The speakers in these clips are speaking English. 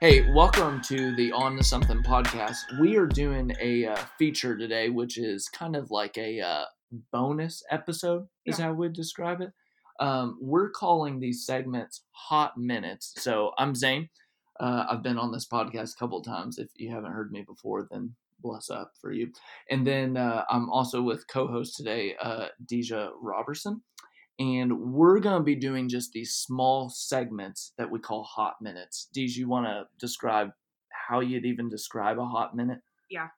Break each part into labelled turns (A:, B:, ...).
A: Hey, welcome to the On to Something podcast. We are doing a uh, feature today, which is kind of like a uh, bonus episode, is how we'd describe it. Um, we're calling these segments Hot Minutes. So I'm Zane. Uh, I've been on this podcast a couple of times. If you haven't heard me before, then bless up for you. And then uh, I'm also with co-host today, uh, Deja Robertson, and we're going to be doing just these small segments that we call hot minutes. Deja, you want to describe how you'd even describe a hot minute?
B: Yeah.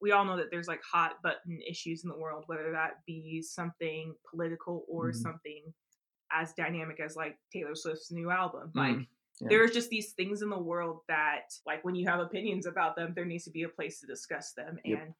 B: We all know that there's like hot button issues in the world, whether that be something political or
A: Mhm.
B: something as dynamic as like Taylor Swift's new album.
A: Mm,
B: Like
A: yeah.
B: there's just these things in the world that like when you have opinions about them, there needs to be a place to discuss them.
A: Yep.
B: And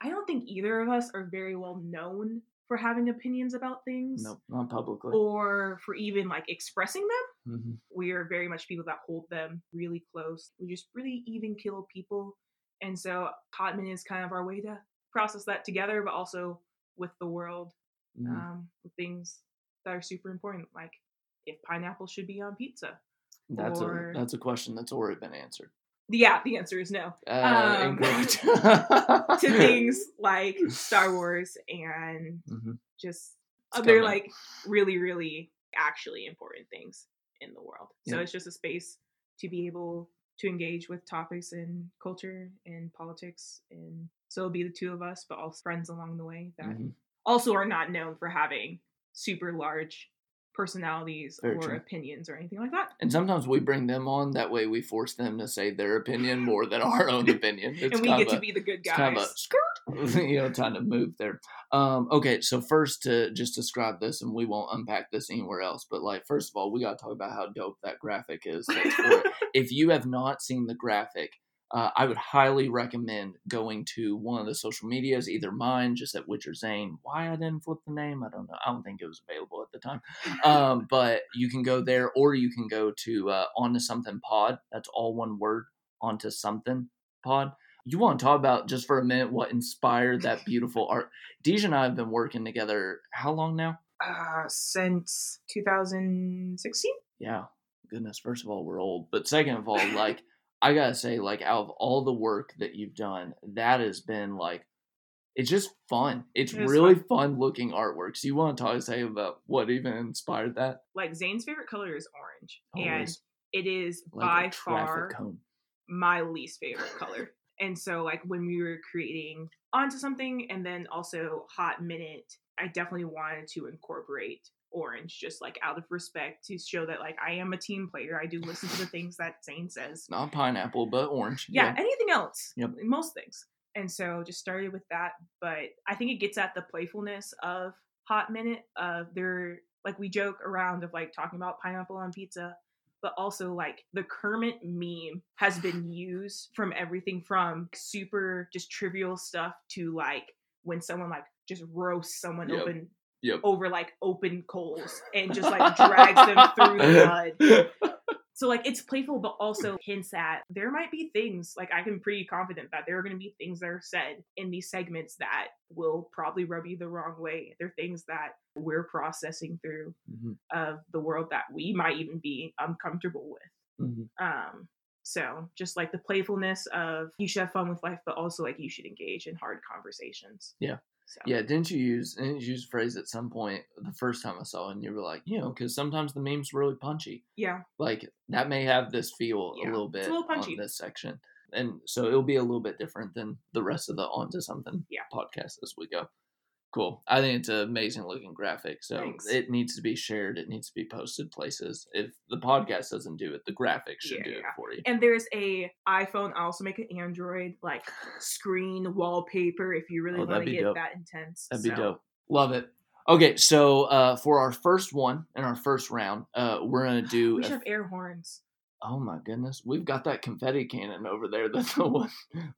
B: I don't think either of us are very well known for having opinions about things.
A: Nope, not publicly.
B: Or for even like expressing them.
A: hmm
B: we are very much people that hold them really close. We're just really even kill people. And so Hot Minute is kind of our way to process that together, but also with the world,
A: Mm.
B: um, with things that are super important, like if pineapple should be on pizza.
A: That's
B: or-
A: a that's a question that's already been answered.
B: Yeah, the answer is no.
A: Uh,
B: Um, to things like Star Wars and
A: Mhm.
B: just
A: It's
B: other
A: coming.
B: like really, really actually important things in the world. So it's just a space to be able to engage with topics and culture and politics. And so it'll be the two of us, but also friends along the way that
A: Mhm.
B: also are not known for having super large personalities
A: Very
B: or
A: true.
B: opinions or anything like that.
A: And sometimes we bring them on. That way, we force them to say their opinion more than our own opinion. It's
B: and we
A: kind
B: get
A: of
B: to be the good
A: it's kind of a
B: guys.
A: skirt, you know, trying to move there. Um, okay, so first to just describe this, and we won't unpack this anywhere else. But like, first of all, we got to talk about how dope that graphic is. That's for it. if you have not seen the graphic, uh, I would highly recommend going to one of the social medias, either mine, just at Witcher Zane. Why I didn't flip the name, I don't know. I don't think it was available at the time. Um, but you can go there, or you can go to uh, Onto Something Pod. That's all one word. Onto Something Pod. You want to talk about just for a minute what inspired that beautiful art? Deja and I have been working together. How long now?
B: uh, since 2016.
A: yeah goodness first of all we're old but second of all like i gotta say like out of all the work that you've done that has been like it's just fun it's
B: It
A: really
B: fun.
A: fun looking artwork so you want to talk say about what even inspired that
B: Like Zane's favorite color is orange, and it is
A: like
B: by far
A: cone
B: my least favorite color. And so, like when we were creating onto something, and then also Hot Minute, I definitely wanted to incorporate orange, just like out of respect to show that like I am a team player. I do listen to the things that Zane says.
A: not pineapple but orange
B: yeah, anything else.
A: Yep.
B: Most things. And so just started with that. But I think it gets at the playfulness of Hot Minute. Of their like we joke around of like talking about pineapple on pizza, but also like the Kermit meme has been used from everything from super just trivial stuff to like when someone like just roasts someone
A: Yep.
B: open
A: Yep.
B: over like open coals and just like drags them through the mud. So like it's playful, but also hints at there might be things like I can pretty confident that there are going to be things that are said in these segments that will probably rub you the wrong way. They're things that we're processing through
A: Mhm,
B: of the world that we might even be uncomfortable with.
A: mhm.
B: Um, so just like the playfulness of you should have fun with life, but also like you should engage in hard conversations.
A: Yeah.
B: So.
A: Yeah didn't you use didn't you use a phrase at some point the first time i saw it and you were like you know because sometimes the meme's really punchy.
B: Yeah,
A: like that may have this feel
B: Yeah,
A: a little bit
B: a little punchy.
A: on this section. And so it'll be a little bit different than the rest of the onto something
B: Yeah.
A: podcast as we go cool i think it's an amazing looking graphic so
B: Thanks.
A: it needs to be shared it needs to be posted places if the podcast doesn't do it the graphic should
B: Yeah,
A: do it
B: yeah.
A: for you
B: And there's a iPhone. I also make an Android like screen wallpaper if you really
A: Oh,
B: want to get
A: dope.
B: that intense.
A: That'd be dope. Love it. Okay, so uh, for our first one in our first round, uh, we're gonna do.
B: We
A: a-
B: have air horns.
A: oh my goodness, we've got that confetti cannon over there that no one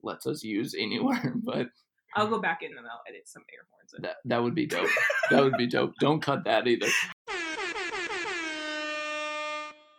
A: lets us use anywhere. But
B: I'll mm. go back in and I'll edit some air horns.
A: That that would be dope. that would be dope. Don't cut that either.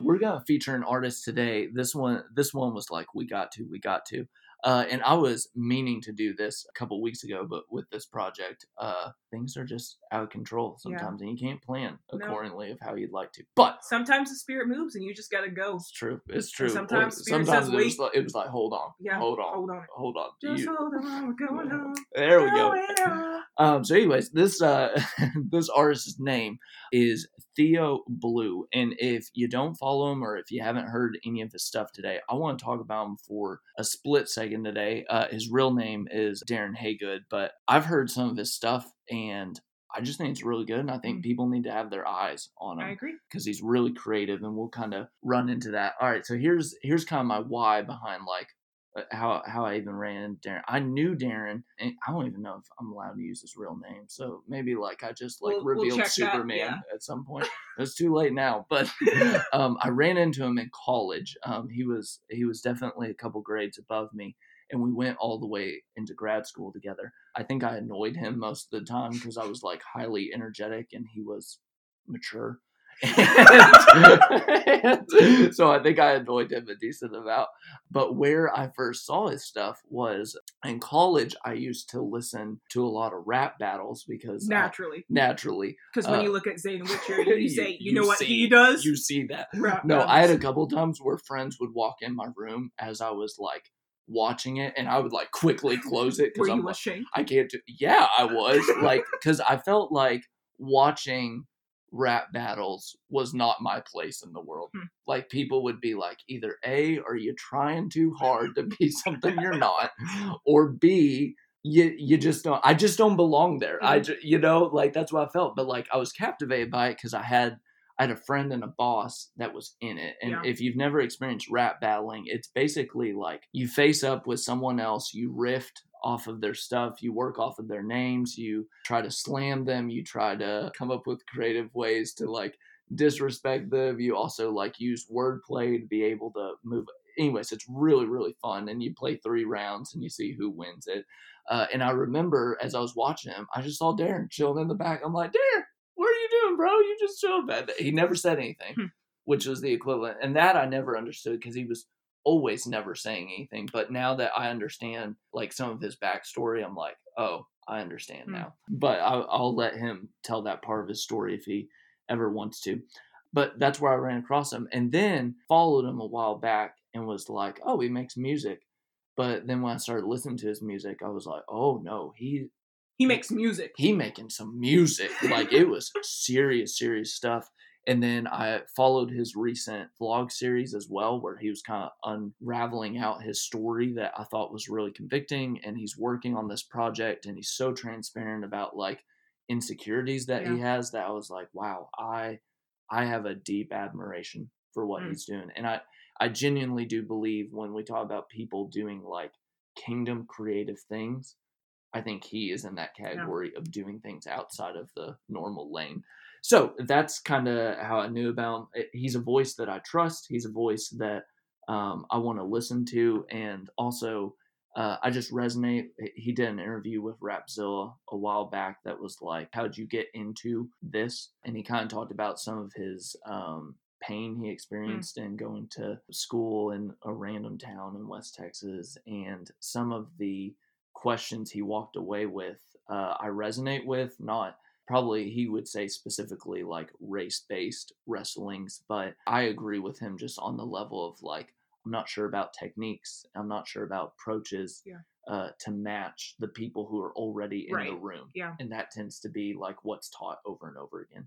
A: We're gonna feature an artist today. This one, this one was like we got to, we got to. Uh, and I was meaning to do this a couple weeks ago, but with this project, uh, things are just out of control
B: Yeah.
A: sometimes, and you can't plan
B: No.
A: accordingly of how you'd like to. But
B: Sometimes the spirit moves and you just gotta go.
A: it's true. It's true. Or
B: sometimes spirit
A: sometimes
B: says,
A: it was like it was like, hold on,
B: Yeah,
A: hold on,
B: hold on.
A: hold on.
B: Just
A: You-
B: hold on, we're going home.
A: there we go. Um, so, anyways, this uh, this artist's name is Theo Blue, and if you don't follow him or if you haven't heard any of his stuff today, I want to talk about him for a split second today. Uh, his real name is Darren Haygood, but I've heard some of his stuff, and I just think it's really good, and I think
B: Mm.
A: people need to have their eyes on him
B: I agree.
A: because he's really creative and we'll kind of run into that all right so here's here's kind of my why behind like how how i even ran darren i knew darren and i don't even know if i'm allowed to use his real name so maybe like i just like
B: We'll- we'll
A: revealed
B: that,
A: superman
B: yeah.
A: at some point. It's too late now but um i ran into him in college. Um he was he was definitely a couple grades above me and we went all the way into grad school together. I think i annoyed him most of the time because i was like highly energetic and he was mature and so I think I annoyed him a decent amount. But where I first saw his stuff was in college. I used to listen to a lot of rap battles because I-
B: Naturally.
A: naturally
B: Because when
A: uh,
B: you look at Zane Witcher, you,
A: you-
B: say, you,
A: you
B: know what he does?
A: you see that.
B: Rap
A: No, I had a couple times where friends would walk in my room as I was like watching it, and I would like quickly close it because I'm like,
B: ashamed?
A: I can't do. Yeah, I was like, because I felt like watching rap battles was not my place in the world.
B: Hmm.
A: Like people would be like, either A, are you trying too hard to be something you're not, or B, you you just don't. I just don't belong there. I
B: Mhm.
A: just, you know, like that's what I felt. But like I was captivated by it because I had. I had a friend and a boss that was in it. And
B: Yeah.
A: if you've never experienced rap battling, it's basically like you face up with someone else, you rift off of their stuff, you work off of their names, you try to slam them, you try to come up with creative ways to like disrespect them. You also like use wordplay to be able to move. Anyways, it's really, really fun. And you play three rounds and you see who wins it. Uh, and I remember as I was watching him, I just saw Darren chilling in the back. I'm like, Darren, what are you doing, bro? You just chilled. He never said anything,
B: Hmm.
A: which was the equivalent. And that I never understood because he was always never saying anything. But now that I understand like some of his backstory, I'm like, oh, I understand
B: Hmm.
A: now. But I'll, I'll let him tell that part of his story if he ever wants to. But that's where I ran across him and then followed him a while back and was like, oh, he makes music. But then when I started listening to his music, I was like, oh no, he
B: He makes music.
A: he making some music. Like it was serious, serious stuff. And then I followed his recent vlog series as well, where he was kind of unraveling out his story that I thought was really convicting. And he's working on this project and he's so transparent about like insecurities that he has that I was like, wow, I I have a deep admiration for what
B: Mm.
A: he's doing. And I, I genuinely do believe when we talk about people doing like kingdom creative things, I think he is in that category of doing things outside of the normal lane. So that's kind of how I knew about him. Eh, He's a voice that I trust. He's a voice that um, I want to listen to, and also uh, I just resonate. He did an interview with Rapzilla a while back that was like, "How'd you get into this?" And he kind of talked about some of his um, pain he experienced in going to school in a random town in West Texas, and some of the questions he walked away with. Uh, I resonate with not probably he would say specifically like race based wrestlings, but I agree with him just on the level of like, I'm not sure about techniques, I'm not sure about approaches
B: Yeah.
A: uh, to match the people who are already in the room.
B: Yeah.
A: And that tends to be like what's taught over and over again.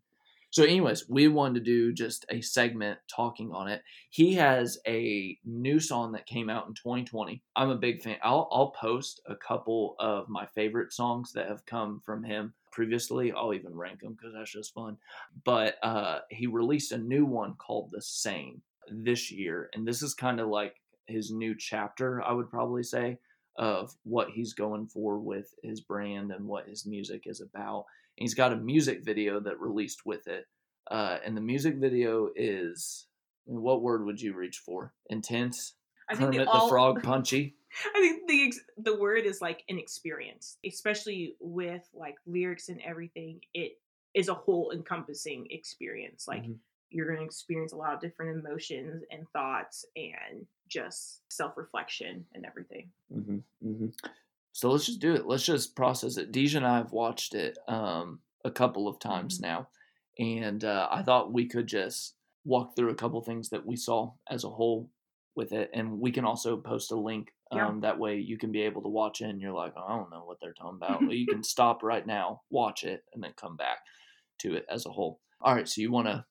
A: So, anyways, we wanted to do just a segment talking on it. He has a new song that came out in 2020. I'm a big fan. I'll, I'll post a couple of my favorite songs that have come from him previously. I'll even rank them because that's just fun. But uh, he released a new one called The Same this year. And this is kind of like his new chapter, I would probably say, of what he's going for with his brand and what his music is about. He's got a music video that released with it. Uh, and the music video is what word would you reach for? Intense?
B: I think they all,
A: the Frog punchy?
B: I think the the word is like an experience, especially with like lyrics and everything. It is a whole encompassing experience. Like
A: Mhm.
B: you're going to experience a lot of different emotions and thoughts, and just self reflection and everything.
A: hmm hmm So let's just do it. Let's just process it. Deja and I have watched it um, a couple of times
B: Mhm.
A: now, and uh, I thought we could just walk through a couple things that we saw as a whole with it, and we can also post a link.
B: Yeah.
A: Um, that way you can be able to watch it, and you're like, oh, I don't know what they're talking about. Well, you can stop right now, watch it, and then come back to it as a whole. All right. So you want to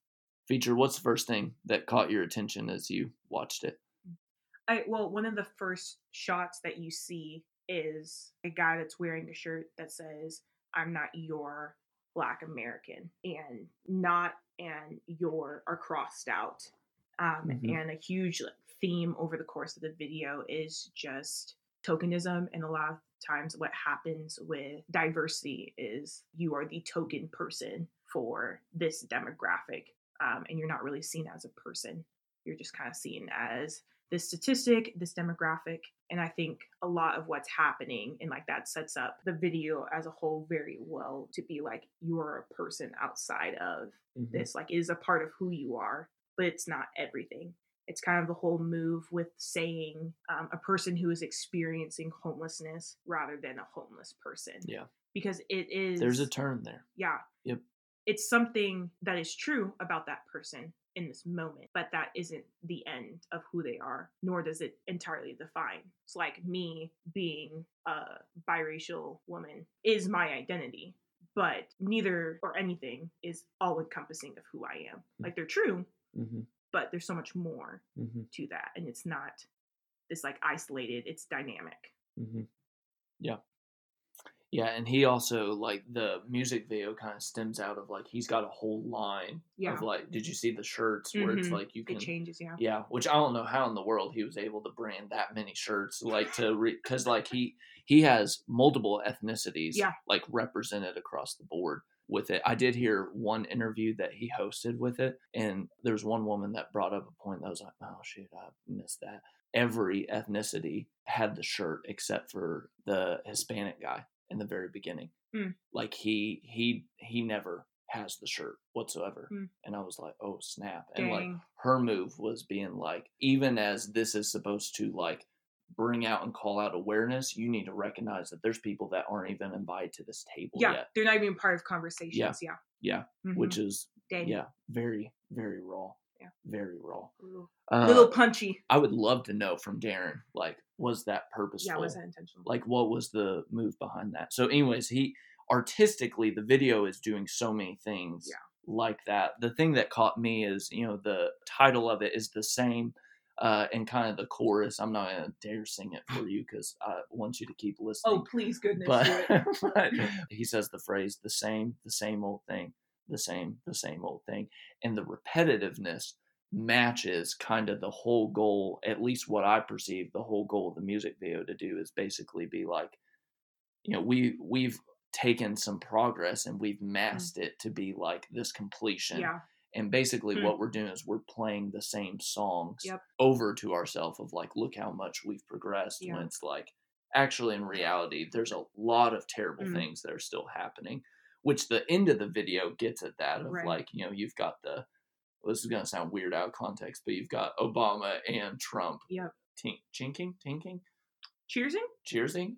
A: feature what's the first thing that caught your attention as you watched it?
B: I well, one of the first shots that you see is a guy that's wearing a shirt that says, "I'm not your Black American," and "not" and "your" are crossed out. Um,
A: Mhm.
B: And a huge theme over the course of the video is just tokenism, and a lot of times what happens with diversity is you are the token person for this demographic, um, and you're not really seen as a person. You're just kind of seen as this statistic, this demographic, and I think a lot of what's happening and like that sets up the video as a whole very well to be like you're a person outside of
A: Mhm.
B: this, like it is a part of who you are, but it's not everything. It's kind of the whole move with saying um, a person who is experiencing homelessness rather than a homeless person.
A: Yeah.
B: Because it is
A: There's a turn there.
B: yeah.
A: Yep.
B: It's something that is true about that person in this moment, but that isn't the end of who they are, nor does it entirely define. It's like me being a biracial woman is my identity, but neither or anything is all encompassing of who I am. Like they're true,
A: hmm
B: but there's so much more
A: hmm
B: to that. And it's not this like isolated, it's dynamic.
A: hmm Yeah. Yeah, and he also like the music video kind of stems out of like he's got a whole line
B: Yeah.
A: of like, did you see the shirts where it's
B: Mhm.
A: like you can
B: It changes, yeah.
A: yeah, which I don't know how in the world he was able to brand that many shirts like to because like he he has multiple ethnicities
B: Yeah.
A: like represented across the board with it. I did hear one interview that he hosted with it, and there's one woman that brought up a point that was like, oh shoot, I missed that. Every ethnicity had the shirt except for the Hispanic guy in the very beginning.
B: Mm.
A: Like he he he never has the shirt whatsoever.
B: Mm.
A: And I was like, oh snap. And like her move was being like, even as this is supposed to like bring out and call out awareness, you need to recognize that there's people that aren't even invited to this table
B: yeah,
A: yet.
B: they're not even part of conversations. Yeah.
A: Yeah.
B: Mhm.
A: Which is
B: Dang.
A: yeah, very, very raw.
B: Yeah.
A: Very raw.
B: Little,
A: Uh,
B: little punchy.
A: I would love to know from Darren, like, was that purposeful?
B: Yeah, was that intentional?
A: like what was the move behind that so anyways he artistically the video is doing so many things
B: Yeah.
A: like that the thing that caught me is you know the title of it is the same uh and kind of the chorus i'm not gonna dare sing it for you because i want you to keep listening
B: oh, please, goodness.
A: but, but he says the phrase the same the same old thing the same the same old thing and the repetitiveness matches kind of the whole goal at least what i perceive the whole goal of the music video to do is basically be like you know we we've taken some progress and we've masked it to be like this completion
B: yeah.
A: and basically
B: Hmm.
A: what we're doing is we're playing the same songs
B: Yep.
A: over to ourselves of like look how much we've progressed
B: Yeah.
A: when it's like actually in reality there's a lot of terrible
B: Mm.
A: things that are still happening which the end of the video gets at that of
B: Right.
A: like you know you've got the well, this is going to sound weird out of context but you've got obama and trump.
B: Yep.
A: tink, chinking tinking?
B: Cheersing?
A: cheersing?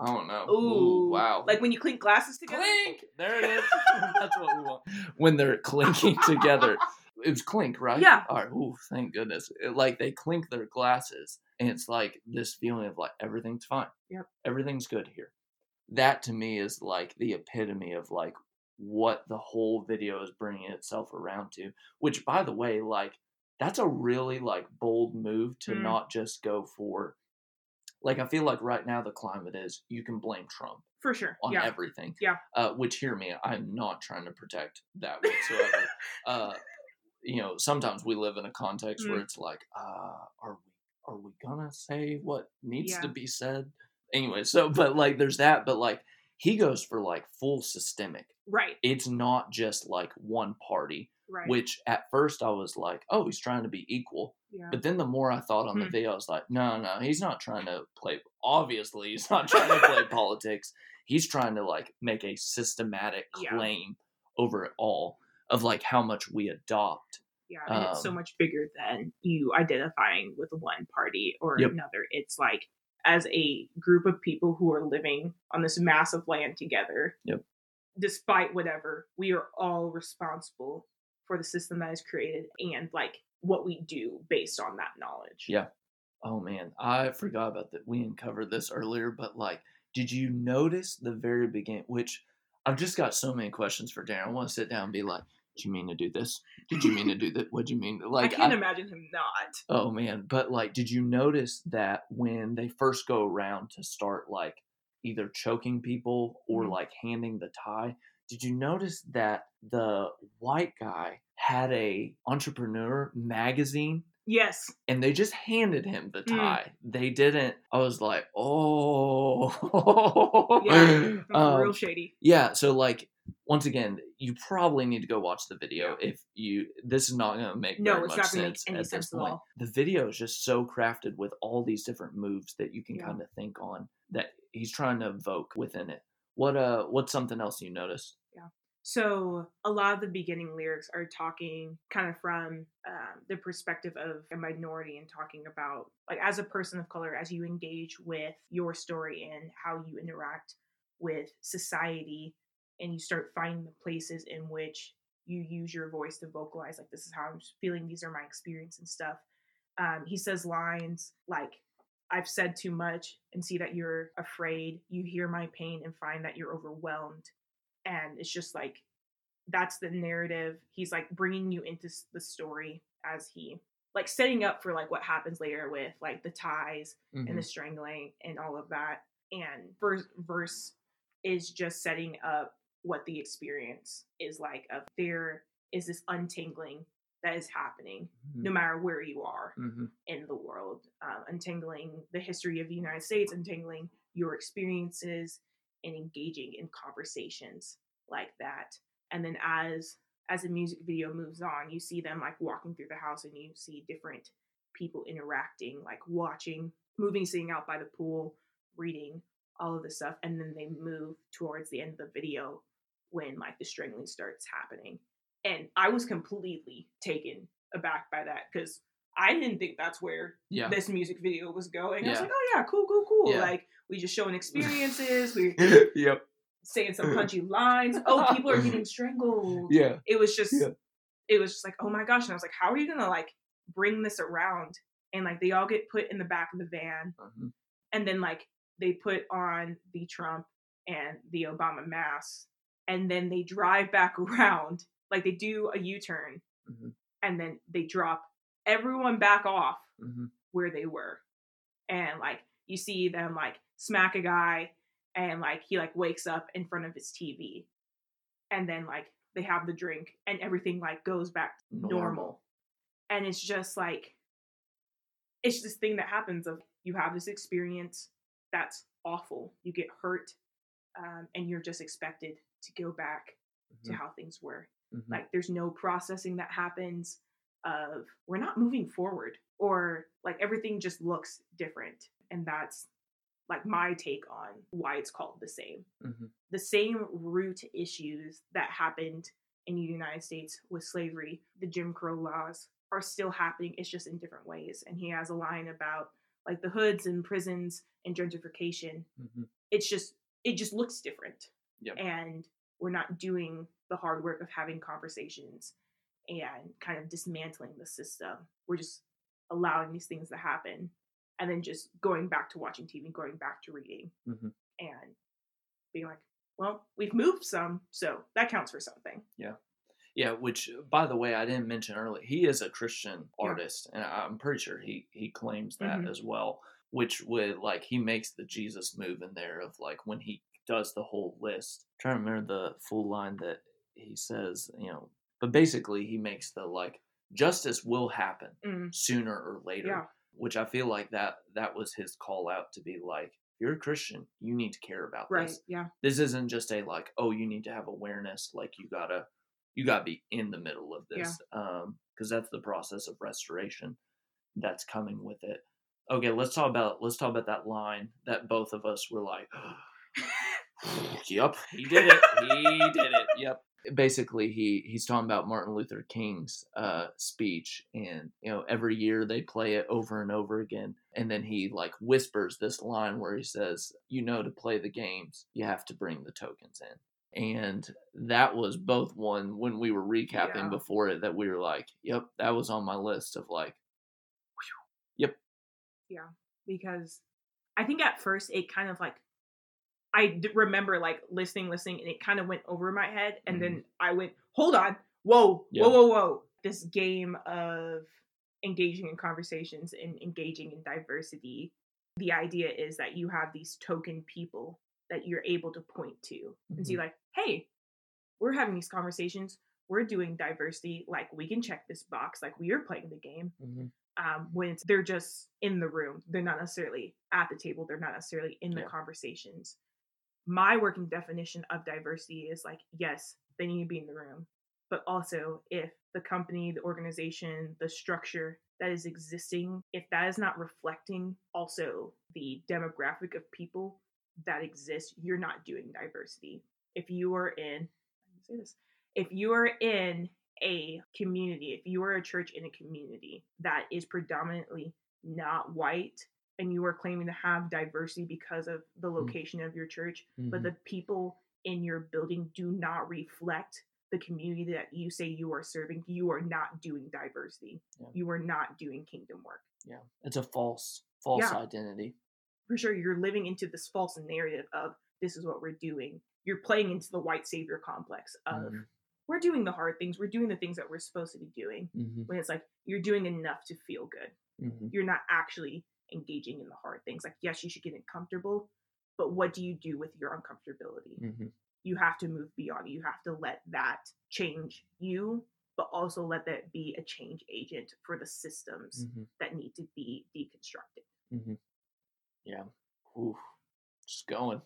A: I don't know.
B: Ooh.
A: wow.
B: Like when you clink glasses together?
A: clink! There it is. That's what we want. When they're clinking together. It was clink right?
B: Yeah.
A: all right. Ooh, thank goodness. It- like they clink their glasses and it's like this feeling of like everything's fine.
B: Yep.
A: everything's good here. That to me is like the epitome of like what the whole video is bringing itself around to which by the way like that's a really like bold move to
B: Mm.
A: not just go for like i feel like right now the climate is you can blame trump
B: For sure.
A: on
B: yeah.
A: everything.
B: Yeah.
A: Uh, which hear me, I'm not trying to protect that whatsoever. uh, you know, sometimes we live in a context where
B: Mm.
A: it's like, uh, are we are we gonna say what needs
B: Yeah.
A: to be said? Anyway, so but like there's that, but like he goes for like full systemic.
B: right.
A: It's not just like one party,
B: Right.
A: which at first I was like, oh, he's trying to be equal.
B: yeah.
A: But then the more I thought on the
B: Hmm.
A: video, I was like, no, no, he's not trying to play. Obviously, he's not trying to play politics. He's trying to like make a systematic
B: Yeah.
A: claim over it all of like how much we adopt
B: Yeah, and it's so
A: Um,
B: much bigger than you identifying with one party or
A: Yep.
B: another. It's like as a group of people who are living on this massive land together.
A: Yep.
B: Despite whatever, we are all responsible for the system that is created and like what we do based on that knowledge.
A: Yeah. Oh man, I forgot about that. We uncovered this earlier, but like, did you notice the very beginning? Which I've just got so many questions for Darren. I want to sit down and be like, "Did you mean to do this? Did you mean to do that? What do you mean?" Like,
B: I can't
A: I-
B: imagine him not.
A: Oh man, but like, did you notice that when they first go around to start like either choking people or
B: Mhm.
A: like handing the tie? Did you notice that the white guy had a entrepreneur magazine
B: Yes.
A: and they just handed him the
B: Mm.
A: tie? They didn't. I was like, oh,
B: Yeah.
A: Um,
B: real shady.
A: yeah, so like once again, you probably need to go watch the video if you. This is not going to make
B: No, it's
A: much
B: not gonna make
A: sense
B: any
A: at
B: sense
A: this
B: at
A: point.
B: all.
A: The video is just so crafted with all these different moves that you can
B: Yeah.
A: kind of think on that he's trying to evoke within it. What uh, what's something else you noticed?
B: So a lot of the beginning lyrics are talking kind of from um, the perspective of a minority and talking about like as a person of color, as you engage with your story and how you interact with society, and you start finding the places in which you use your voice to vocalize like this is how I'm feeling, these are my experience and stuff. Um, he says lines like I've said too much and see that you're afraid. You hear my pain and find that you're overwhelmed and it's just like that's the narrative he's like bringing you into the story as he like setting up for like what happens later with like the ties and
A: Mhm.
B: the strangling and all of that and verse verse is just setting up what the experience is like of there is this untangling that is happening no matter where you are
A: Mhm.
B: in the world, uh, untangling the history of the United States, untangling your experiences, and engaging in conversations like that. And then as as the music video moves on, you see them like walking through the house, and you see different people interacting, like watching, moving, sitting out by the pool, reading all of this stuff, and then they move towards the end of the video when like the strangling starts happening. And I was completely taken aback by that because I didn't think that's where
A: Yeah.
B: this music video was going. I was like, oh yeah, cool, cool, cool.
A: Yeah.
B: Like we just showing experiences, we're
A: yep.
B: saying some punchy lines. Oh, people are getting strangled.
A: Yeah.
B: It was just
A: Yeah.
B: it was just like, oh my gosh. And I was like, how are you gonna like bring this around? And like they all get put in the back of the van
A: Mhm.
B: and then like they put on the Trump and the Obama mask. and then they drive back around. Like they do a U-turn
A: Mhm.
B: and then they drop everyone back off
A: Mhm.
B: where they were. And like you see them like smack a guy and like he like wakes up in front of his TV. And then like they have the drink and everything like goes back normal.
A: Normal.
B: And it's just like it's this thing that happens of you have this experience that's awful. You get hurt um, and you're just expected to go back to
A: Mhm.
B: how things were
A: Mhm.
B: like there's no processing that happens of we're not moving forward or like everything just looks different and that's like my take on why it's called the same.
A: Mhm.
B: the same root issues that happened in the united states with slavery the jim crow laws are still happening. It's just in different ways. And he has a line about like the hoods and prisons and gentrification.
A: Mhm.
B: it's just it just looks different.
A: Yep.
B: and we're not doing the hard work of having conversations and kind of dismantling the system. We're just allowing these things to happen and then just going back to watching tv going back to reading
A: Mhm.
B: and being like well we've moved some so that counts for something
A: Yeah, Yeah, which by the way, I didn't mention earlier. He is a Christian
B: Yeah.
A: artist, and I'm pretty sure he he claims that
B: Mhm.
A: as well. Which would like he makes the Jesus move in there of like when he does the whole list. I'm trying to remember the full line that he says, you know, but basically he makes the like justice will happen
B: Mm,
A: sooner or later.
B: Yeah.
A: Which I feel like that that was his call out to be like, if you're a Christian, you need to care about
B: right
A: this
B: yeah.
A: This isn't just a like oh you need to have awareness like you gotta you gotta be in the middle of this um because that's the process of restoration that's coming with it. Okay let's talk about let's talk about that line that both of us were like yep he did it he did it yep basically he he's talking about Martin Luther King's uh, speech, and you know every year they play it over and over again, and then he like whispers this line where he says, "You know, to play the games, you have to bring the tokens in." And that was both one when we were recapping
B: Yeah.
A: before it that we were like, "Yep, that was on my list of like, whew, yep."
B: Yeah, because I think at first it kind of like I d- remember like listening, listening, and it kind of went over my head, and then I went, "Hold on, whoa,
A: Yeah.
B: whoa, whoa, whoa!" This game of engaging in conversations and engaging in diversity. The idea is that you have these token people that you're able to point to and see, like, "Hey, we're having these conversations. We're doing diversity. Like, we can check this box. Like, we are playing the game."
A: mhm,
B: um, when it's, they're just in the room. They're not necessarily at the table. They're not necessarily in the
A: Yeah.
B: conversations. My working definition of diversity is like, yes, they need to be in the room, but also if the company, the organization, the structure that is existing, if that is not reflecting also the demographic of people that exist, you're not doing diversity. If you are in, say this, if you are in a community, if you are a church in a community that is predominantly not white and you are claiming to have diversity because of the location of your church, but
A: mhm.
B: the people in your building do not reflect the community that you say you are serving, you are not doing diversity.
A: Yeah.
B: You are not doing kingdom work.
A: yeah, it's a false false
B: Yeah.
A: identity.
B: For sure, you're living into this false narrative of this is what we're doing. You're playing into the white savior complex of
A: Mhm.
B: we're doing the hard things, we're doing the things that we're supposed to be doing.
A: Mhm,
B: when it's like you're doing enough to feel good.
A: mhm.
B: You're not actually engaging in the hard things. Like, yes, you should get uncomfortable, but what do you do with your uncomfortability?
A: Mhm.
B: You have to move beyond. You have to let that change you, but also let that be a change agent for the systems
A: Mhm.
B: that need to be deconstructed.
A: hmm Yeah. Oof. Just going.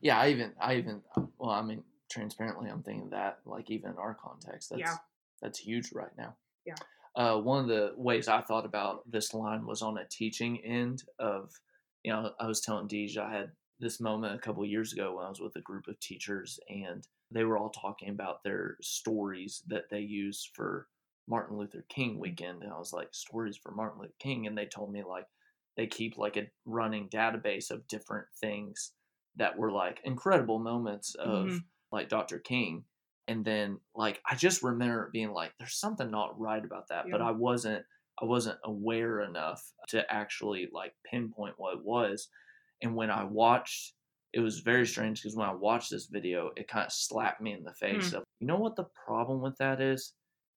A: yeah, I even, I even, well, I mean, transparently, I'm thinking that, like, even in our context, that's
B: Yeah.
A: that's huge right now.
B: Yeah.
A: Uh, one of the ways I thought about this line was on a teaching end of, you know, I was telling Deej I had this moment a couple years ago when I was with a group of teachers and they were all talking about their stories that they use for Martin Luther King weekend. And I was like, stories for Martin Luther King. And they told me like they keep like a running database of different things that were like incredible moments of
B: Mhm.
A: like Dr. King. And then like I just remember it being like, there's something not right about that. But I wasn't I wasn't aware enough to actually like pinpoint what it was. And when I watched it was very strange because when I watched this video, it kind of slapped me in the face mm. of, you know what the problem with that is?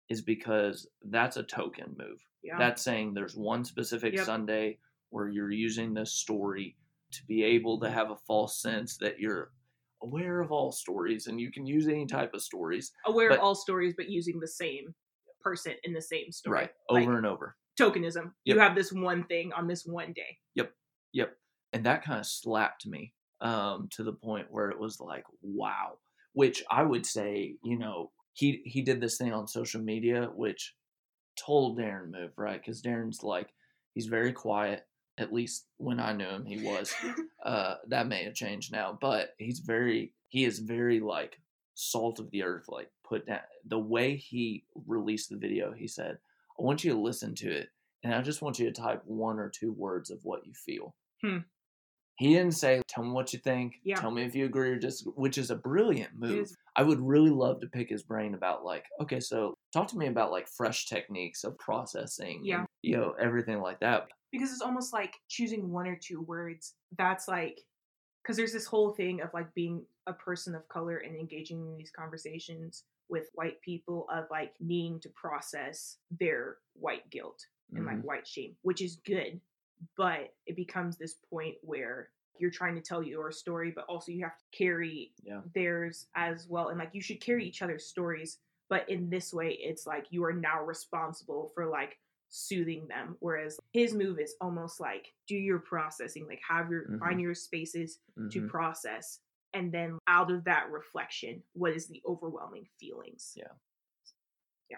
A: Is because that's a token move.
B: Yeah.
A: That's saying there's one specific
B: Yep.
A: Sunday where you're using this story to be able to mm. have a false sense that you're aware of all stories and you can use any type of stories.
B: Aware
A: but-
B: of all stories, but using the same person in the same story.
A: Right.
B: Like,
A: Over and over.
B: tokenism. You have this one thing on this one day.
A: Yep. Yep. And that kind of slapped me um, to the point where it was like, wow. Which I would say, you know, he he did this thing on social media, which told Darren move right because Darren's like he's very quiet. At least when I knew him, he was. Uh, that may have changed now, but he's very he is very like salt of the earth. Like put down the way he released the video. He said, "I want you to listen to it, and I just want you to type one or two words of what you feel."
B: Hmm.
A: He didn't say, "Tell me what you think."
B: Yeah.
A: Tell me if you agree or disagree, which is a brilliant move. I would really love to pick his brain about like, okay, so talk to me about like fresh techniques of processing,
B: Yeah.
A: and, you know, everything like that.
B: because it's almost like choosing one or two words that's like because there's this whole thing of like being a person of color and engaging in these conversations with white people of like needing to process their white guilt and like
A: Mhm.
B: white shame which is good but it becomes this point where you're trying to tell your story but also you have to carry
A: Yeah.
B: theirs as well and like you should carry each other's stories but in this way it's like you are now responsible for like soothing them whereas his move is almost like do your processing like have your find your spaces to
A: Mhm.
B: process and then out of that reflection what is the overwhelming feelings
A: Yeah.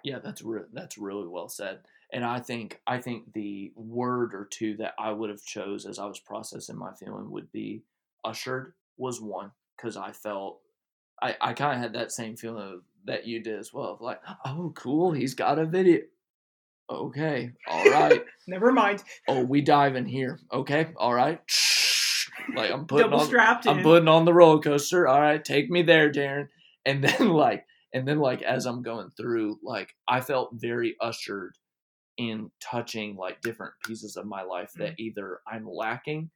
A: Yeah, that's re- that's really well said. And I think I think the word or two that I would have chose as I was processing my feeling would be ushered was one because I felt I, I kind of had that same feeling of that you did as well. of Like, oh, cool, he's got a video. Okay, all right.
B: Never mind.
A: oh, we dive in here. Okay, all right. Like I'm putting
B: Double
A: on,
B: strapped
A: I'm
B: in.
A: putting on the roller coaster. All right, take me there, Darren. And then like, and then like as I'm going through, like I felt very ushered in touching like different pieces of my life that
B: Mm.
A: either I'm lacking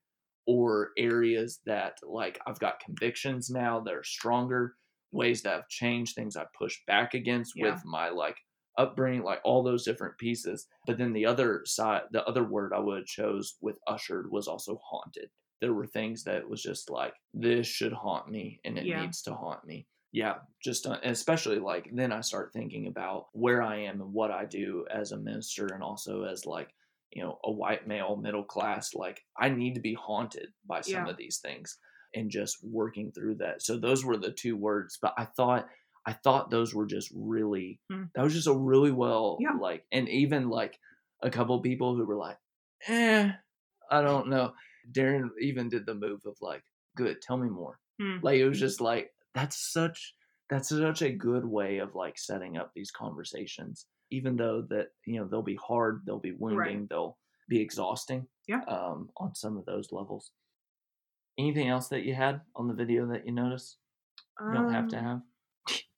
A: or areas that like I've got convictions now that are stronger, ways that I've changed, things I pushed back against
B: Yeah.
A: with my like upbringing, like all those different pieces. But then the other side, the other word I would have chose with ushered was also haunted. There were things that was just like this should haunt me and it
B: Yeah.
A: needs to haunt me. Yeah, just uh, especially like then I start thinking about where I am and what I do as a minister and also as like you know a white male middle class like I need to be haunted by some
B: Yeah.
A: of these things and just working through that. So those were the two words, but I thought I thought those were just really
B: Hmm.
A: that was just a really well
B: Yeah.
A: like and even like a couple people who were like, eh, I don't know. Darren even did the move of like, good, tell me more.
B: Hmm.
A: Like it was just like that's such that's such a good way of like setting up these conversations. Even though that, you know, they'll be hard, they'll be wounding, they'll be exhausting.
B: Yeah.
A: Um, on some of those levels. Anything else that you had on the video that you noticed? You don't have to
B: Um,
A: have.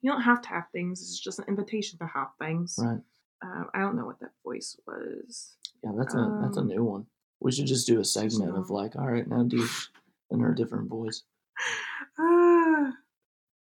B: You don't have to have things. It's just an invitation to have things.
A: Right.
B: Um, I don't know what that voice was.
A: Yeah, that's a that's a
B: Um,
A: new one. We should just do a segment of like, all right, now do in her different voice.
B: Ah.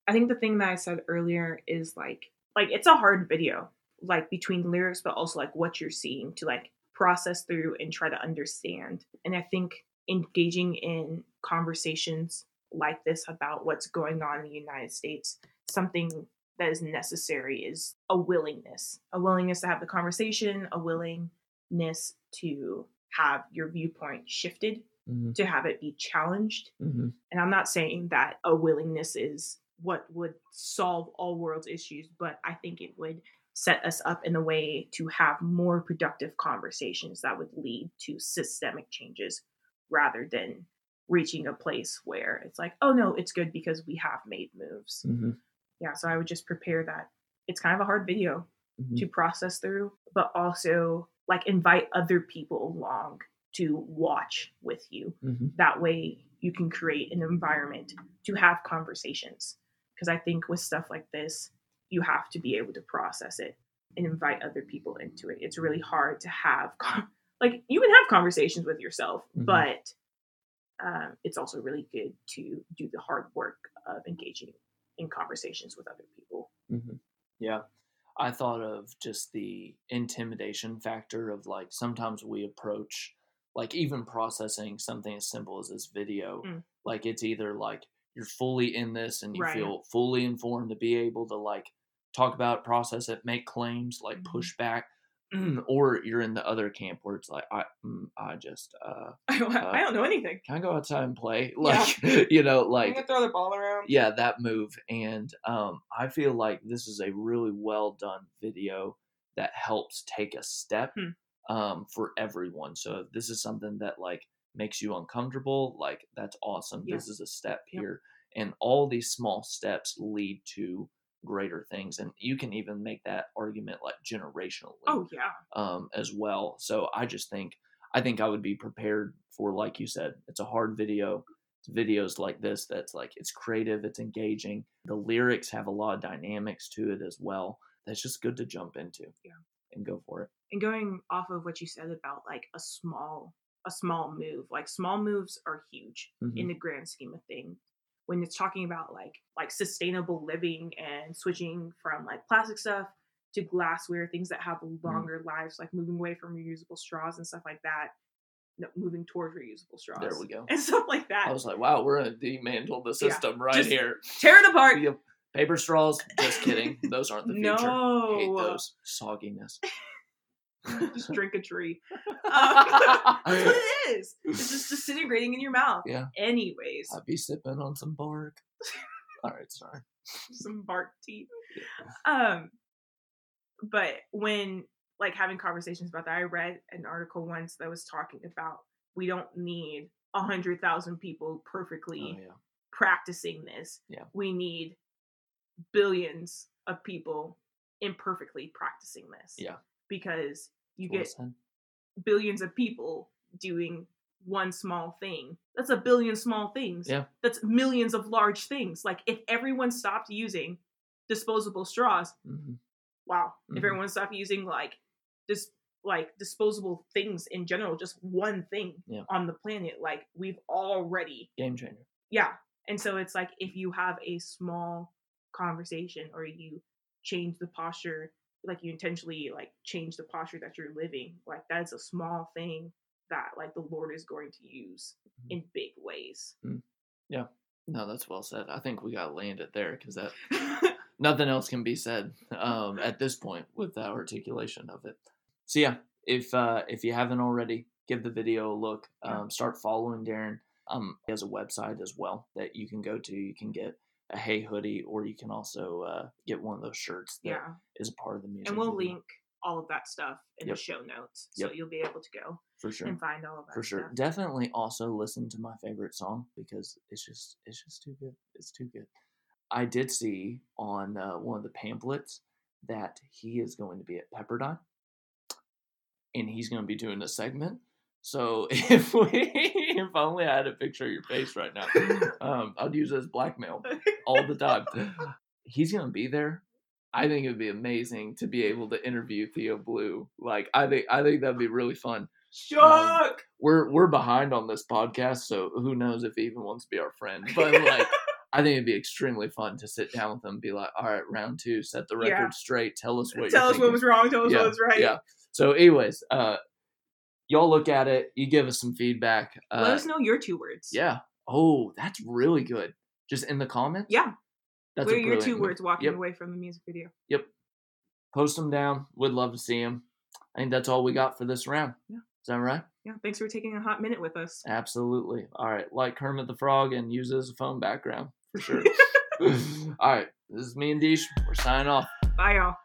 B: I think the thing that I said earlier is like like it's a hard video, like between lyrics, but also like what you're seeing to like process through and try to understand. And I think engaging in conversations like this about what's going on in the United States, something that is necessary is a willingness, a willingness to have the conversation, a willingness to have your viewpoint shifted,
A: Mm-hmm,
B: to have it be challenged,
A: mm-hmm,
B: and I'm not saying that a willingness is what would solve all world's issues, but I think it would set us up in a way to have more productive conversations that would lead to systemic changes rather than reaching a place where it's like, oh no, it's good because we have made moves.
A: mm-hmm,
B: Yeah, so I would just prepare that. It's kind of a hard video
A: mm-hmm.
B: to process through, but also like invite other people along to watch with you
A: mm-hmm.
B: that way you can create an environment to have conversations because i think with stuff like this you have to be able to process it and invite other people into it it's really hard to have like you can have conversations with yourself
A: Mhm.
B: but um, it's also really good to do the hard work of engaging in conversations with other people
A: hmm Yeah. I thought of just the intimidation factor of like sometimes we approach like even processing something as simple as this video.
B: Mm.
A: Like it's either like you're fully in this and you
B: Right.
A: feel fully informed to be able to like talk about process it, make claims, like
B: Mhm.
A: push back. or you're in the other camp where it's like I mm, I just uh
B: i don't, I don't know anything
A: can I go outside and play?
B: Yeah.
A: Like you know, like
B: throw the ball around
A: yeah that move and um i feel like this is a really well done video that helps take a step
B: Hmm.
A: um for everyone so this is something that like makes you uncomfortable like that's awesome
B: Yeah.
A: this is a step
B: Yep.
A: here and all these small steps lead to greater things and you can even make that argument like generationally
B: oh yeah
A: um, as well. So I just think I think I would be prepared for, like you said, it's a hard video. It's videos like this that's like it's creative, it's engaging. The lyrics have a lot of dynamics to it as well. That's just good to jump into.
B: Yeah.
A: and go for it.
B: and going off of what you said about like a small a small move like small moves are huge
A: Mhm.
B: in the grand scheme of things when it's talking about like like sustainable living and switching from like plastic stuff to glassware things that have longer lives like moving away from reusable straws and stuff like that no, moving towards reusable straws
A: There we go.
B: and stuff like that
A: I was like, wow, we're gonna dismantle the
B: Yeah,
A: system right
B: just
A: here.
B: tear it apart
A: Paper straws, just kidding. Those aren't the future.
B: no
A: Hate those sogginess.
B: just drink a tree. Um, that's what it is. It's just disintegrating in your mouth.
A: Yeah.
B: Anyways,
A: I'd be sipping on some bark. All right, sorry.
B: some bark tea. Um, but when like having conversations about that, I read an article once that was talking about we don't need a hundred thousand people perfectly
A: Oh yeah.
B: practicing this.
A: Yeah.
B: We need billions of people imperfectly practicing this.
A: Yeah.
B: Because you get billions of people doing one small thing. That's a billion small things.
A: Yeah.
B: That's millions of large things. Like if everyone stopped using disposable straws,
A: Mhm.
B: wow.
A: Mhm.
B: If everyone stopped using like this like disposable things in general, just one thing
A: Yeah.
B: on the planet, like we've already
A: game changer.
B: yeah. And so it's like if you have a small conversation or you change the posture, like you intentionally like change the posture that you're living, like that's a small thing that like the Lord is going to use
A: Mhm.
B: in big ways. Yeah.
A: No, that's well said. I think we got landed there because that nothing else can be said um, at this point with that articulation of it. So yeah, if uh, if you haven't already, give the video a look.
B: Yeah.
A: Um, start following Darren. Um, he has a website as well that you can go to. You can get a Hey hoodie, or you can also uh, get one of those shirts that is
B: yeah.
A: a part of the music.
B: And we'll
A: video,
B: link all of that stuff in
A: Yep.
B: the show notes. So
A: Yep.
B: you'll be able to go
A: for sure.
B: and find all of that
A: for sure.
B: stuff.
A: Definitely also listen to my favorite song because it's just it's just too good. It's too good. I did see on uh, one of the pamphlets that he is going to be at Pepperdine, and he's going to be doing a segment. So if we, if only I had a picture of your face right now, um, I'd use it as blackmail all the time. He's going to be there. I think it would be amazing to be able to interview Theo Blue. Like I think I think that'd be really fun
B: Shook!
A: we're we're behind on this podcast, so who knows if he even wants to be our friend. But like, I think it'd be extremely fun to sit down with him and be like, "All right, round two, set the record
B: Yeah.
A: straight. Tell us what.
B: Tell us what was wrong. Tell us
A: yeah,
B: what was right.
A: Yeah. So, anyways, uh, y'all look at it. You give us some feedback. Uh,
B: Let us know your two words.
A: Yeah. Oh, that's really good. Just in the comments.
B: Yeah.
A: That's
B: what are your two words walking
A: Yep.
B: away from the music video? Yep.
A: Post them down. Would love to see them. I think that's all we got for this round.
B: Yeah.
A: Is that right?
B: Yeah. Thanks for taking a hot minute with us.
A: Absolutely. All right. Like Kermit the Frog and use it as a phone background for sure. All right. This is me and Deesh. We're signing off.
B: Bye, y'all.